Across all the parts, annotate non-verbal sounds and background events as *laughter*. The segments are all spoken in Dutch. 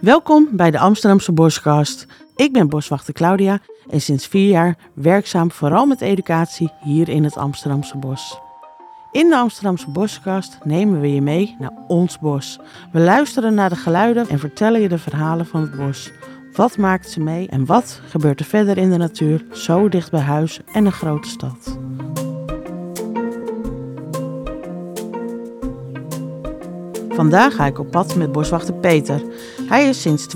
Welkom bij de Amsterdamse Boskast. Ik ben boswachter Claudia en sinds vier jaar werkzaam vooral met educatie hier in het Amsterdamse bos. In de Amsterdamse Boskast nemen we je mee naar ons bos. We luisteren naar de geluiden en vertellen je de verhalen van het bos. Wat maakt ze mee en wat gebeurt er verder in de natuur, zo dicht bij huis en een grote stad? Vandaag ga ik op pad met boswachter Peter. Hij is sinds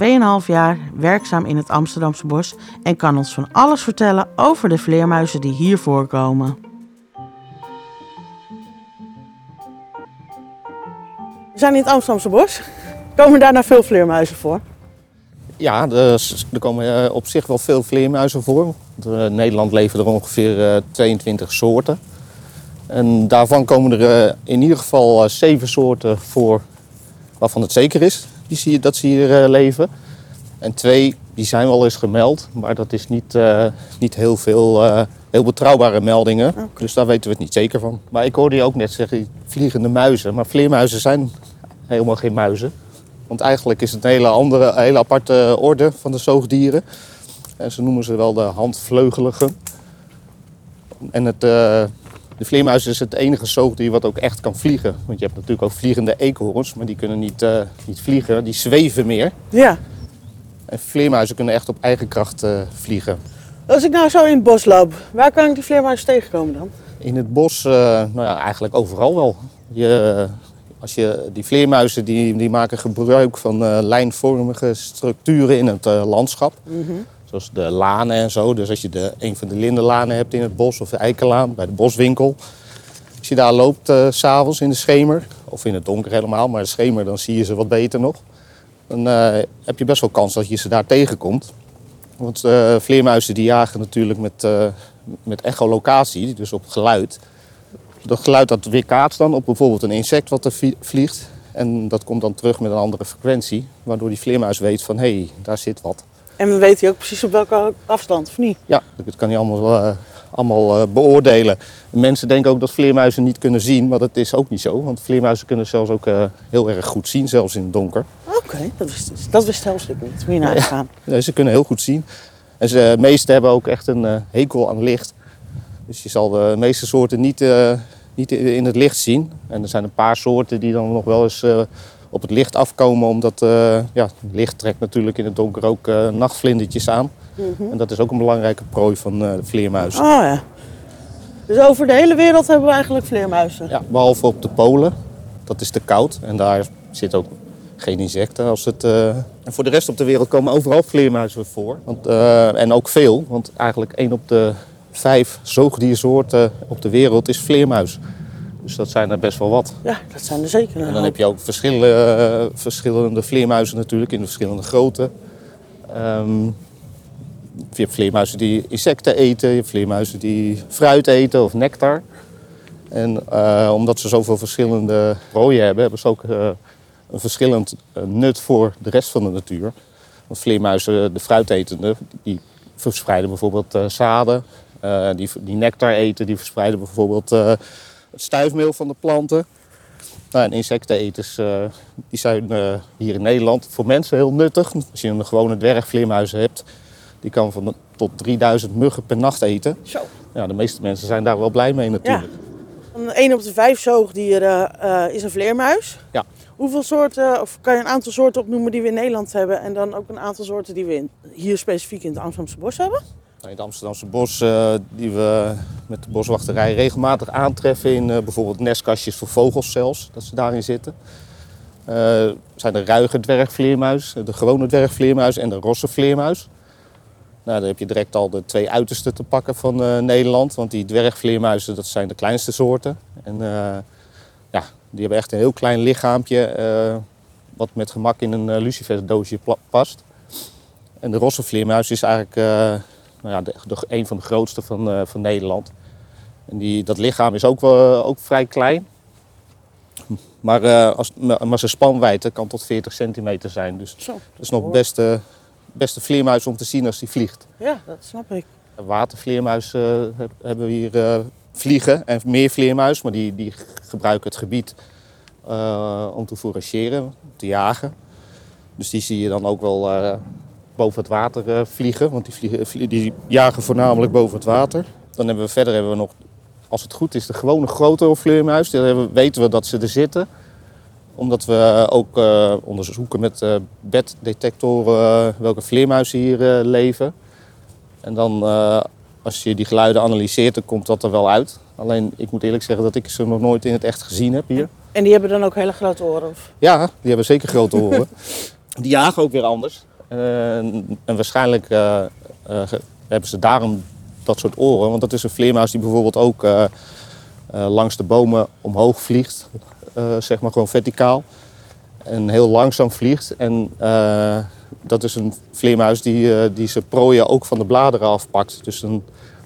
2,5 jaar werkzaam in het Amsterdamse bos en kan ons van alles vertellen over de vleermuizen die hier voorkomen. We zijn in het Amsterdamse bos. Komen daar nou veel vleermuizen voor? Ja, er, er komen eh, op zich wel veel vleermuizen voor. Eh, In Nederland leven er ongeveer eh, 22 soorten. En daarvan komen er eh, in ieder geval eh, zeven soorten voor waarvan het zeker is die zie je, dat ze hier eh, leven. En twee, die zijn wel eens gemeld, maar dat is niet, eh, niet heel veel eh, heel betrouwbare meldingen. Dus daar weten we het niet zeker van. Maar ik hoorde je ook net zeggen, vliegende muizen. Maar vleermuizen zijn helemaal geen muizen. Want eigenlijk is het een hele, andere, een hele aparte orde van de zoogdieren. En ze noemen ze wel de handvleugeligen. En het, de vleermuis is het enige zoogdier wat ook echt kan vliegen. Want je hebt natuurlijk ook vliegende eekhoorns, maar die kunnen niet, eh, niet vliegen. Die zweven meer. Ja. En vleermuizen kunnen echt op eigen kracht eh, vliegen. Als ik nou zo in het bos loop, waar kan ik die vleermuizen tegenkomen dan? In het bos, eh, nou ja, eigenlijk overal wel. Je, als je, die vleermuizen die, die maken gebruik van lijnvormige structuren in het landschap. De lanen en zo. Dus als je de, een van de lindenlanen hebt in het bos of de eikenlaan bij de boswinkel. Als je daar loopt eh, s s'avonds in de schemer, of in het donker helemaal, maar de schemer dan zie je ze wat beter nog. Dan eh, heb je best wel kans dat je ze daar tegenkomt. Want eh, vleermuizen die jagen natuurlijk met, eh, met echolocatie, dus op geluid. Dat geluid dat weerkaatst dan op bijvoorbeeld een insect wat er vliegt. En dat komt dan terug met een andere frequentie, waardoor die vleermuis weet van hé, hey, daar zit wat. En we weten ook precies op welke afstand, of niet? Ja, dat kan hij allemaal, eh, allemaal eh, beoordelen. Mensen denken ook dat vleermuizen niet kunnen zien, maar dat is ook niet zo. Want vleermuizen kunnen zelfs ook eh, heel erg goed zien, zelfs in het donker. Oké, dat wist, dat wist zelfs ik niet. Moet je nagaan. Nee, ze kunnen heel goed zien. En ze, de meeste hebben ook echt een hekel aan licht. Dus je zal de meeste soorten niet, niet in het licht zien. En er zijn een paar soorten die dan nog wel eens op het licht afkomen. Omdat eh, ja, licht trekt natuurlijk in het donker ook eh, nachtvlindertjes aan. En dat is ook een belangrijke prooi van eh, de vleermuizen. Oh ja. Dus over de hele wereld hebben we eigenlijk vleermuizen. Ja, behalve op de polen. Dat is te koud. En daar zit ook geen insecten. Als het, En voor de rest op de wereld komen overal vleermuizen voor. Want, en ook veel. Want eigenlijk één op de vijf zoogdiersoorten op de wereld is vleermuis. Dus dat zijn er best wel wat. Ja, dat zijn er zeker. En dan heb je ook verschillende, eh, verschillende vleermuizen natuurlijk in de verschillende grootte. Ehm, je hebt vleermuizen die insecten eten, je hebt vleermuizen die fruit eten of nectar. En eh, omdat ze zoveel verschillende prooien hebben, hebben ze ook eh, een verschillend nut voor de rest van de natuur. Want vleermuizen, de fruitetende, die verspreiden bijvoorbeeld zaden. Die, die nectar eten, die verspreiden bijvoorbeeld het stuifmeel van de planten. Nou, en insecteneters eh, die zijn eh, hier in Nederland voor mensen heel nuttig. Als je een gewone dwergvleermuizen hebt, die kan van de- tot 3000 muggen per nacht eten. Zo. Ja, de meeste mensen zijn daar wel blij mee natuurlijk. Een 1 op de 5 zoogdieren eh, is een vleermuis. Ja. Hoeveel soorten, of kan je een aantal soorten opnoemen die we in Nederland hebben en dan ook een aantal soorten die we in, hier specifiek in het Amsterdamse bos hebben? In het Amsterdamse bos, eh, die we met de boswachterij regelmatig aantreffen in eh, bijvoorbeeld nestkastjes voor vogels zelfs, dat ze daarin zitten. Eh, zijn de ruige dwergvleermuis, de gewone dwergvleermuis en de rosse vleermuis. Nou, dan heb je direct al de twee uitersten te pakken van Nederland. Want die dwergvleermuizen, dat zijn de kleinste soorten. En ja, die hebben echt een heel klein lichaampje, wat met gemak in een lucifersdoosje past. En de rosse vleermuis is eigenlijk nou ja, de, de- een van de grootste van, eh, van Nederland. En die, dat lichaam is ook, wel, ook vrij klein. Maar, eh, als, maar zijn spanwijdte kan tot 40 centimeter zijn. Dus Zo. dat is nog het beste, beste vleermuis om te zien als die vliegt. Ja, dat snap ik. Watervleermuis eh, heb- hebben we hier eh, vliegen en meer vleermuis, maar die, die gebruiken het gebied eh, om te fourageren, te jagen. Dus die zie je dan ook wel eh, boven het water eh, vliegen. Want die, vliegen, vlie- die jagen voornamelijk boven het water. Dan hebben we verder hebben we nog, als het goed is, de gewone grotere vleermuis. Daar weten we dat ze er zitten. Omdat we ook eh, onderzoeken met eh, beddetectoren eh, welke vleermuizen hier eh, leven. En dan, eh, als je die geluiden analyseert, dan komt dat er wel uit. Alleen, ik moet eerlijk zeggen dat ik ze nog nooit in het echt gezien heb hier. En die hebben dan ook hele grote oren? Of? Ja, die hebben zeker grote oren. *laughs* die jagen ook weer anders. En, en waarschijnlijk eh, eh, hebben ze daarom dat soort oren. Want dat is een vleermuis die bijvoorbeeld ook eh, eh, langs de bomen omhoog vliegt. eh, zeg maar gewoon verticaal. En heel langzaam vliegt. En eh, dat is een vleermuis die, eh, die zijn prooien ook van de bladeren afpakt. Dus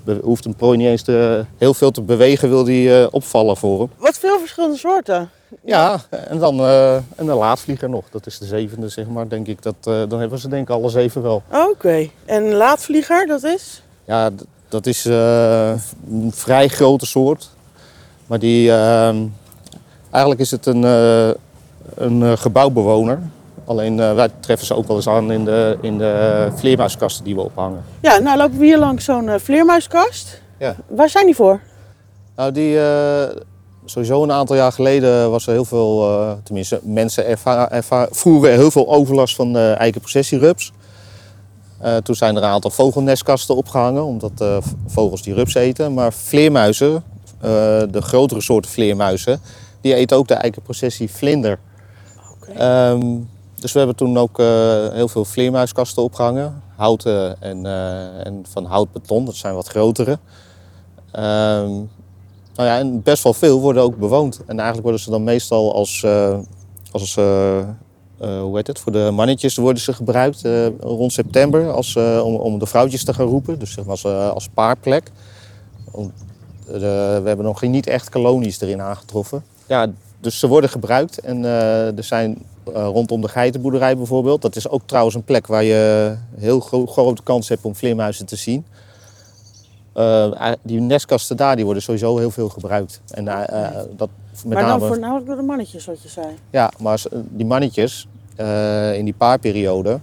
be- hoeft een prooi niet eens heel veel te bewegen, wil die eh, opvallen voor hem. Wat veel verschillende soorten. Ja, en dan eh, en de laatvlieger nog. Dat is de zevende, zeg maar. Denk ik dat, eh, dan hebben ze denk ik alle zeven wel. Oké. En laadvlieger, dat is? Ja, dat is eh, een vrij grote soort. Maar die, ehm, eigenlijk is het een, een gebouwbewoner. Alleen wij treffen ze ook wel eens aan in de, in de vleermuiskasten die we ophangen. Ja, nou lopen we hier langs zo'n vleermuiskast. Ja. Waar zijn die voor? Nou, die, sowieso een aantal jaar geleden was er heel veel, eh, tenminste mensen erva erva voeren heel veel overlast van de eikenprocessierups. Eh, toen zijn er een aantal vogelnestkasten opgehangen, omdat eh, vogels die rups eten. Maar vleermuizen, de grotere soorten vleermuizen, die eten ook de eikenprocessie vlinder. Ehm, dus we hebben toen ook heel veel vleermuiskasten opgehangen. Houten en, en van houtbeton, dat zijn wat grotere. Ehm, nou ja, en best wel veel worden ook bewoond. En eigenlijk worden ze dan meestal als, eh, als eh, eh, hoe heet het, voor de mannetjes worden ze gebruikt rond september als, om, om de vrouwtjes te gaan roepen. Dus zeg maar als, als paarplek. Om, de- we hebben nog geen, niet echt kolonies erin aangetroffen. Ja, dus ze worden gebruikt. En er zijn rondom de geitenboerderij bijvoorbeeld. Dat is ook trouwens een plek waar je heel gro- grote kans hebt om vleermuizen te zien. Eh, die nestkasten daar die worden sowieso heel veel gebruikt. En eh, eh, dat met maar name... dan voornamelijk door de mannetjes, wat je zei. Ja, maar als, eh, die mannetjes eh, in die paarperiode,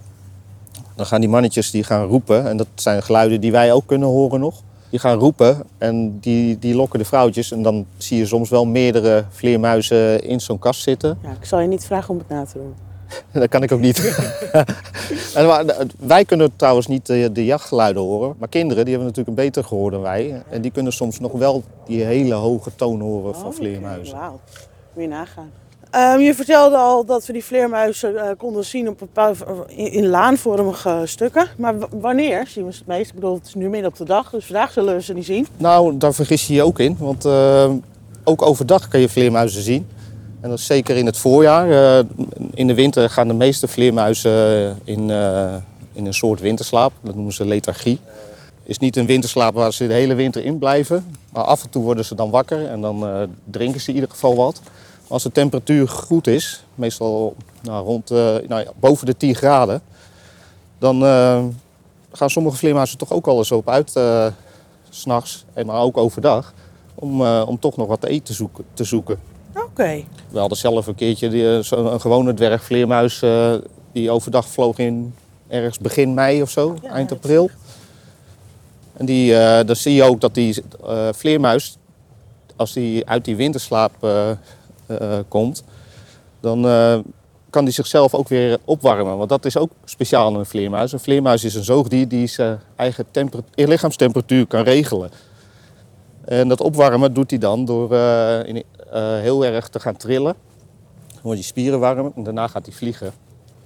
dan gaan die mannetjes die gaan roepen. En dat zijn geluiden die wij ook kunnen horen nog. Die gaan roepen en die, die lokken de vrouwtjes. En dan zie je soms wel meerdere vleermuizen in zo'n kast zitten. Ja, ik zal je niet vragen om het na te doen. *laughs* Dat kan ik ook niet. *laughs* en, wij kunnen trouwens niet de, de jachtgeluiden horen. Maar kinderen die hebben natuurlijk een beter gehoor dan wij. En die kunnen soms nog wel die hele hoge toon horen van Oh, vleermuizen. oké, Wauw, moet je nagaan. Ehm, je vertelde al dat we die vleermuizen eh, konden zien op bepaalde, in, in laanvormige stukken. Maar wanneer zien we ze het meest? Ik bedoel, het is nu midden op de dag, dus vandaag zullen we ze niet zien. Nou, daar vergis je je ook in. Want eh, ook overdag kan je vleermuizen zien. En dat is zeker in het voorjaar. Eh, in de winter gaan de meeste vleermuizen in, eh, in een soort winterslaap. Dat noemen ze lethargie. is niet een winterslaap waar ze de hele winter in blijven. Maar af en toe worden ze dan wakker en dan eh, drinken ze in ieder geval wat. Als de temperatuur goed is, meestal nou, rond, eh, nou, ja, boven de 10 graden, dan eh, gaan sommige vleermuizen toch ook al eens op uit, eh, s s'nachts, maar ook overdag, om, eh, om toch nog wat te eten te zoeken. Oké. We hadden zelf een keertje die, eh, zo- een gewone dwergvleermuis eh, die overdag vloog in ergens begin mei of zo, Ja, eind april. En die, eh, dan zie je ook dat die vleermuis, als die uit die winterslaap komt, dan kan die zichzelf ook weer opwarmen. Want dat is ook speciaal aan een vleermuis. Een vleermuis is een zoogdier die zijn eigen temper- lichaamstemperatuur kan regelen. En dat opwarmen doet hij dan door in, heel erg te gaan trillen. Dan wordt die spieren warm en daarna gaat hij vliegen.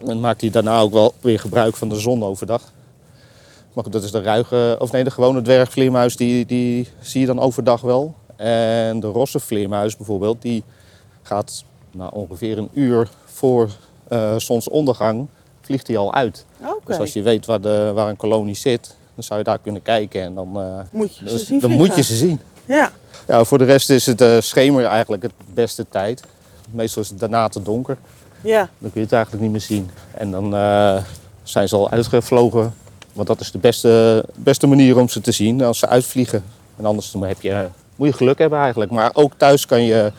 En maakt hij daarna ook wel weer gebruik van de zon overdag. Maar goed, dat is de ruige, of nee, de gewone dwergvleermuis, die, die zie je dan overdag wel. En de rosse vleermuis bijvoorbeeld, die gaat nou, ongeveer een uur voor eh, zonsondergang, vliegt hij al uit. Dus als je weet waar, de, waar een kolonie zit, dan zou je daar kunnen kijken en dan, eh, Moet je dus- dan moet je ze zien. Ja. Ja, voor de rest is het eh, schemer eigenlijk het beste tijd. Meestal is het daarna te donker. Ja. Dan kun je het eigenlijk niet meer zien. En dan eh, zijn ze al uitgevlogen. Want dat is de beste, beste manier om ze te zien, als ze uitvliegen. En anders dan heb je, moet je geluk hebben eigenlijk. Maar ook thuis kan je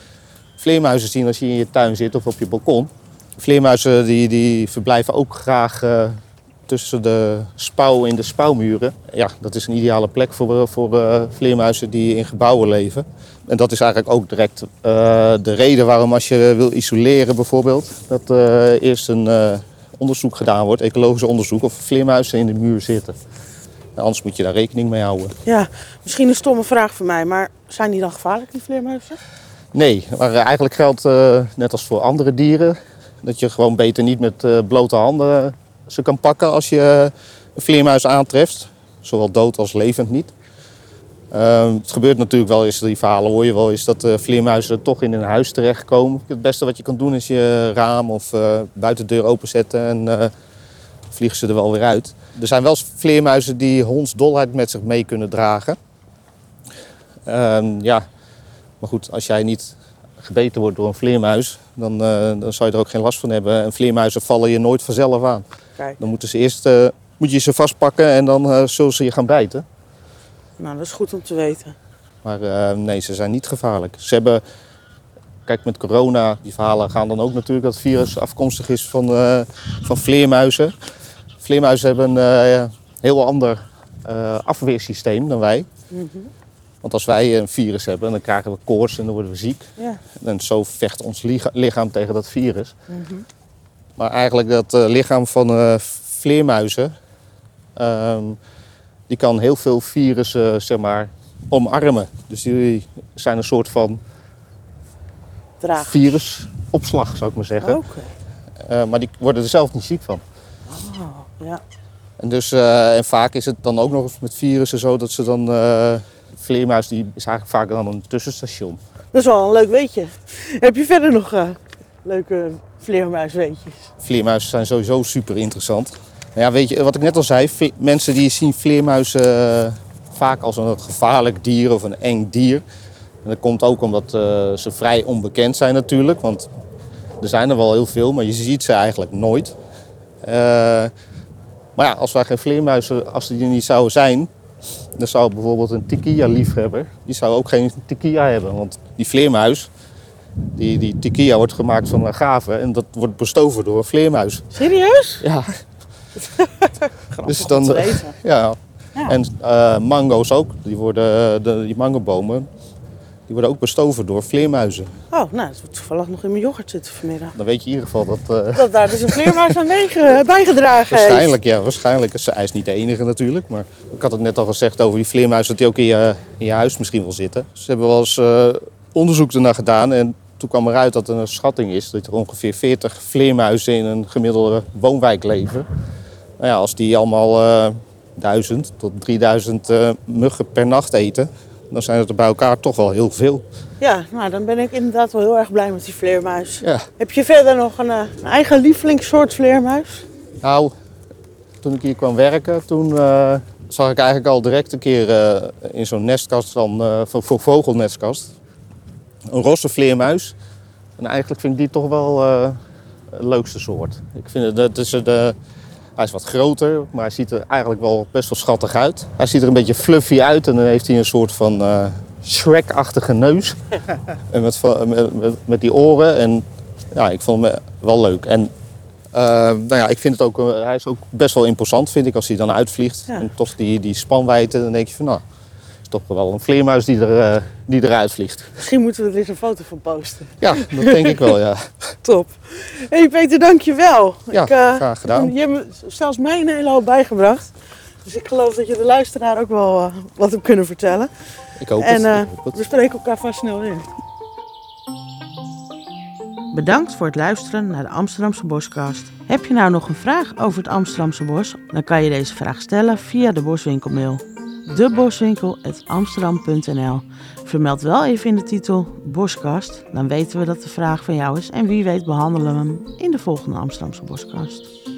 vleermuizen zien als je in je tuin zit of op je balkon. Vleermuizen die, die verblijven ook graag eh, tussen de spouw in de spouwmuren. Ja, dat is een ideale plek voor, eh, voor eh, vleermuizen die in gebouwen leven. En dat is eigenlijk ook direct eh, de reden waarom als je wil isoleren bijvoorbeeld... dat eh, eerst een onderzoek gedaan wordt, ecologisch onderzoek... of vleermuizen in de muur zitten. Anders moet je daar rekening mee houden. Ja, misschien een stomme vraag van mij, maar zijn die dan gevaarlijk, die vleermuizen? Nee, maar eigenlijk geldt net als voor andere dieren... dat je gewoon beter niet met blote handen ze kan pakken als je eh, een vleermuis aantreft. Zowel dood als levend niet. Ehm, het gebeurt natuurlijk wel eens, die verhalen hoor je wel eens, dat uh, vleermuizen toch in een huis terechtkomen. Het beste wat je kan doen is je raam of uh, buitendeur openzetten en uh, vliegen ze er wel weer uit. Er zijn wel vleermuizen die hondsdolheid met zich mee kunnen dragen. Ehm, ja, maar goed, als jij niet gebeten wordt door een vleermuis, dan, dan zou je er ook geen last van hebben. En vleermuizen vallen je nooit vanzelf aan. Kijk, Dan moeten ze eerst uh, moet je ze vastpakken en dan uh, zullen ze je gaan bijten. nou dat is goed om te weten. Maar uh, nee, ze zijn niet gevaarlijk. Ze hebben, kijk met corona, die verhalen gaan dan ook natuurlijk dat het virus afkomstig is van, van vleermuizen. Vleermuizen hebben een heel ander afweersysteem dan wij. Mhm. Want als wij een virus hebben, dan krijgen we koorts en dan worden we ziek. Ja. En zo vecht ons licha- lichaam tegen dat virus. Mhm. Maar eigenlijk dat eh, lichaam van eh, vleermuizen, ehm, die kan heel veel virussen zeg maar, omarmen. Dus die zijn een soort van Draag. virusopslag, zou ik maar zeggen. Eh, maar die worden er zelf niet ziek van. Oh, ja. En, dus, en vaak is het dan ook nog eens met virussen zo dat ze dan... eh vleermuis die is eigenlijk vaak dan een tussenstation. Dat is wel een leuk weetje. Heb je verder nog eh, leuke vleermuisweetjes? Vleermuizen zijn sowieso super interessant. Nou ja, weet je, wat ik net al zei, mensen die zien vleermuizen eh, vaak als een gevaarlijk dier of een eng dier. En dat komt ook omdat eh, ze vrij onbekend zijn natuurlijk, want er zijn er wel heel veel, maar je ziet ze eigenlijk nooit. Eh, maar ja, als wij geen vleermuizen, als die er niet zouden zijn, dan zou bijvoorbeeld een tequila-liefhebber, die zou ook geen tequila hebben. Want die vleermuis, die, die tequila wordt gemaakt van agave en dat wordt bestoven door een vleermuis. Serieus? Ja. *laughs* dus dan, weten. ja. Ja. En eh, mango's ook, die, worden, de, die mangobomen, die worden ook bestoven door vleermuizen. Oh, nou, dat wordt toevallig nog in mijn yoghurt zitten vanmiddag. Dan weet je in ieder geval dat... eh, Dat daar dus een vleermuis aan bijgedragen heeft. waarschijnlijk, ja, waarschijnlijk. Hij is niet de enige natuurlijk, maar ik had het net al gezegd over die vleermuizen, dat die ook in je, in je huis misschien wel zitten. Ze hebben wel eens eh, onderzoek ernaar gedaan en toen kwam eruit dat er een schatting is dat er ongeveer 40 vleermuizen in een gemiddelde woonwijk leven. Nou ja, als die allemaal eh 1000 tot 3000 eh, muggen per nacht eten, dan zijn het er bij elkaar toch wel heel veel. Ja, nou, dan ben ik inderdaad wel heel erg blij met die vleermuis. Ja, Heb je verder nog een, eh, een eigen lievelingssoort vleermuis? nou, toen ik hier kwam werken, toen zag ik eigenlijk al direct een keer in zo'n nestkast van, van, voor vogelnestkast. Een rosse vleermuis. En eigenlijk vind ik die toch wel eh, het leukste soort. Ik vind het, het is de, hij is wat groter, maar hij ziet er eigenlijk wel best wel schattig uit. Hij ziet er een beetje fluffy uit en dan heeft hij een soort van eh Shrek-achtige neus. *laughs* en met, met, die oren. En ja, ik vond hem wel leuk. En eh, nou ja, ik vind het ook, eh, hij is ook best wel imposant, vind ik, als hij dan uitvliegt. Ja. En toch die, die spanwijdte, dan denk je van, nou, is toch wel een vleermuis die, er, eh, die eruit vliegt. Misschien moeten we er eens een foto van posten. Ja, dat denk ik wel, ja. *laughs* Top. Hé hey Peter, dankjewel. Ja, ik, eh, graag gedaan. Je hebt me zelfs mij een hele hoop bijgebracht. Dus ik geloof dat je de luisteraar ook wel eh, wat hebt kunnen vertellen. Ik hoop En het. ik hoop het. we spreken elkaar vast snel weer. Bedankt voor het luisteren naar de Amsterdamse Boskast. Heb je nou nog een vraag over het Amsterdamse bos? Dan kan je deze vraag stellen via de Boswinkelmail. deboswinkel.amsterdam.nl Vermeld wel even in de titel Boskast. Dan weten we dat de vraag van jou is. En wie weet behandelen we hem in de volgende Amsterdamse Boskast.